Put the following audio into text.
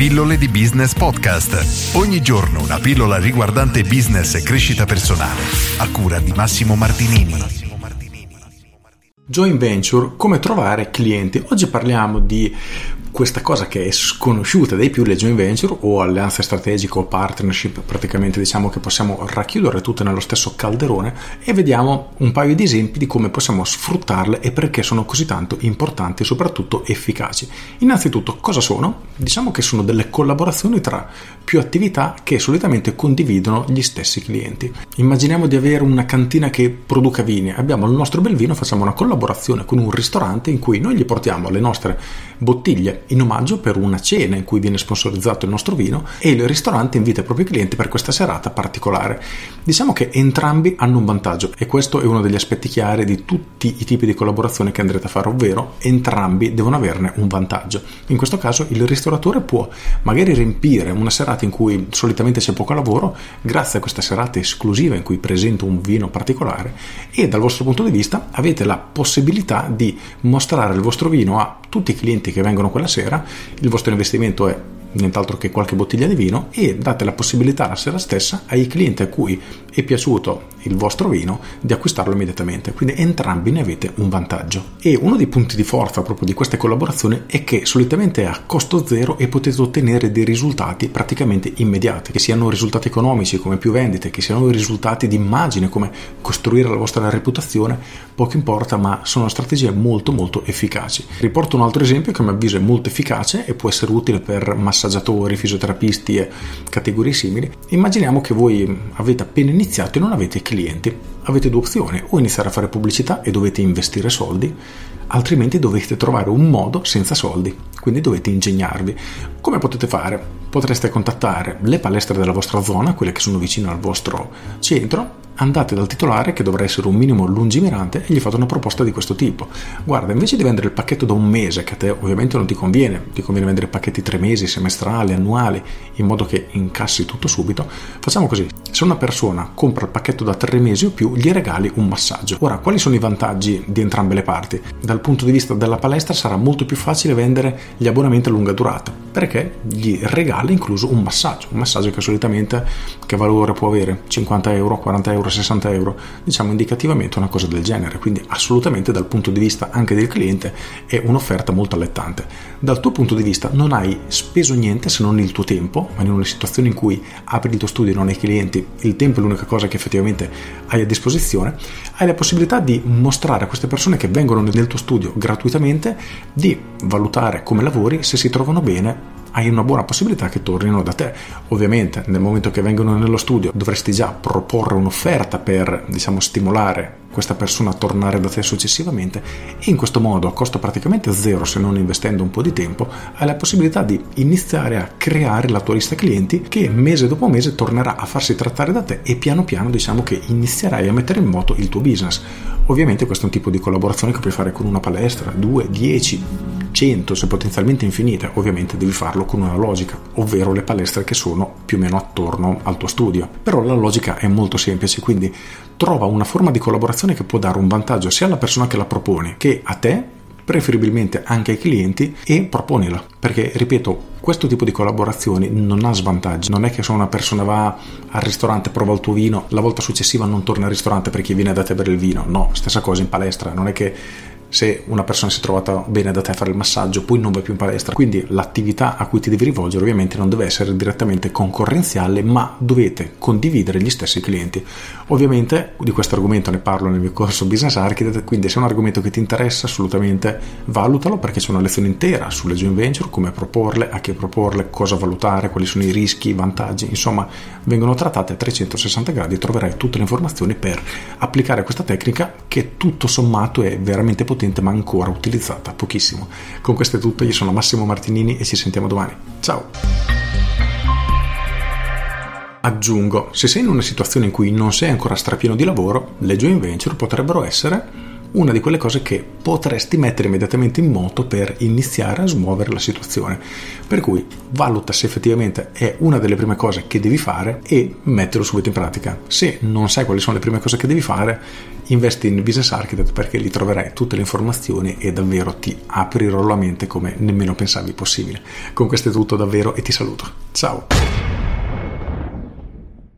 Pillole di Business Podcast. Ogni giorno una pillola riguardante business e crescita personale. A cura di Massimo Martinini. Joint venture, come trovare clienti. Oggi parliamo di questa cosa che è sconosciuta dai più, le joint venture o alleanze strategiche o partnership, praticamente diciamo che possiamo racchiudere tutte nello stesso calderone e vediamo un paio di esempi di come possiamo sfruttarle e perché sono così tanto importanti e soprattutto efficaci. Innanzitutto, cosa sono? Diciamo che sono delle collaborazioni tra più attività che solitamente condividono gli stessi clienti. Immaginiamo di avere una cantina che produca vini, abbiamo il nostro bel vino, facciamo una collaborazione con un ristorante in cui noi gli portiamo le nostre bottiglie in omaggio per una cena in cui viene sponsorizzato il nostro vino e il ristorante invita i propri clienti per questa serata particolare. Diciamo che entrambi hanno un vantaggio e questo è uno degli aspetti chiari di tutti i tipi di collaborazione che andrete a fare, ovvero entrambi devono averne un vantaggio. In questo caso il ristoratore può magari riempire una serata in cui solitamente c'è poco lavoro grazie a questa serata esclusiva in cui presento un vino particolare e dal vostro punto di vista avete la possibilità di mostrare il vostro vino a tutti i clienti che vengono quella sera, il vostro investimento è nient'altro che qualche bottiglia di vino e date la possibilità la sera stessa ai clienti a cui è piaciuto il vostro vino di acquistarlo immediatamente. Quindi entrambi ne avete un vantaggio. E uno dei punti di forza proprio di queste collaborazioni è che solitamente è a costo zero e potete ottenere dei risultati praticamente immediati che siano risultati economici come più vendite che siano risultati di immagine come costruire la vostra reputazione poco importa ma sono strategie molto molto efficaci. Riporto un altro esempio che a mio avviso è molto efficace e può essere utile per massaggiare massaggiatori, fisioterapisti e categorie simili, immaginiamo che voi avete appena iniziato e non avete clienti. Avete due opzioni, o iniziare a fare pubblicità e dovete investire soldi, altrimenti dovete trovare un modo senza soldi, quindi dovete ingegnarvi. Come potete fare? Potreste contattare le palestre della vostra zona, quelle che sono vicine al vostro centro, andate dal titolare che dovrà essere un minimo lungimirante e gli fate una proposta di questo tipo. Guarda, invece di vendere il pacchetto da un mese, che a te ovviamente non ti conviene, ti conviene vendere pacchetti tre mesi, semestrali, annuali, in modo che incassi tutto subito, facciamo così. Se una persona compra il pacchetto da tre mesi o più, gli regali un massaggio. Ora, quali sono i vantaggi di entrambe le parti? Dal punto di vista della palestra sarà molto più facile vendere gli abbonamenti a lunga durata, perché gli regali incluso un massaggio, un massaggio che solitamente che valore può avere? 50 euro, 40 euro, 60 euro, diciamo indicativamente una cosa del genere, quindi assolutamente dal punto di vista anche del cliente è un'offerta molto allettante. Dal tuo punto di vista non hai speso niente se non il tuo tempo, ma in una situazione in cui apri il tuo studio e non hai clienti, il tempo è l'unica cosa che effettivamente hai a disposizione, hai la possibilità di mostrare a queste persone che vengono nel tuo studio gratuitamente di valutare come lavori, se si trovano bene hai una buona possibilità che tornino da te. Ovviamente nel momento che vengono nello studio dovresti già proporre un'offerta per diciamo stimolare questa persona a tornare da te successivamente e in questo modo a costo praticamente zero se non investendo un po' di tempo hai la possibilità di iniziare a creare la tua lista clienti che mese dopo mese tornerà a farsi trattare da te e piano piano diciamo che inizierai a mettere in moto il tuo business. Ovviamente questo è un tipo di collaborazione che puoi fare con una palestra, due, dieci, 100 se potenzialmente infinite, ovviamente devi farlo con una logica, ovvero le palestre che sono più o meno attorno al tuo studio. Però la logica è molto semplice, quindi trova una forma di collaborazione che può dare un vantaggio sia alla persona che la propone che a te preferibilmente anche ai clienti e proponila. Perché ripeto questo tipo di collaborazioni non ha svantaggi. Non è che se una persona va al ristorante prova il tuo vino la volta successiva non torna al ristorante perché viene da te per il vino. No stessa cosa in palestra. Non è che se una persona si è trovata bene da te a fare il massaggio, poi non vai più in palestra. Quindi l'attività a cui ti devi rivolgere ovviamente non deve essere direttamente concorrenziale, ma dovete condividere gli stessi clienti. Ovviamente di questo argomento ne parlo nel mio corso Business Architect, quindi se è un argomento che ti interessa assolutamente valutalo perché c'è una lezione intera sulle joint venture, come proporle, a che proporle, cosa valutare, quali sono i rischi, i vantaggi, insomma vengono trattate a 360 gradi e troverai tutte le informazioni per applicare questa tecnica che tutto sommato è veramente potente potente ma ancora utilizzata pochissimo. Con questo è tutto, io sono Massimo Martinini e ci sentiamo domani. Ciao! Aggiungo, se sei in una situazione in cui non sei ancora strapieno di lavoro, le joint venture potrebbero essere una di quelle cose che potresti mettere immediatamente in moto per iniziare a smuovere la situazione. Per cui valuta se effettivamente è una delle prime cose che devi fare e mettilo subito in pratica. Se non sai quali sono le prime cose che devi fare, investi in Business Architect perché lì troverai tutte le informazioni e davvero ti aprirò la mente come nemmeno pensavi possibile. Con questo è tutto davvero e ti saluto. Ciao!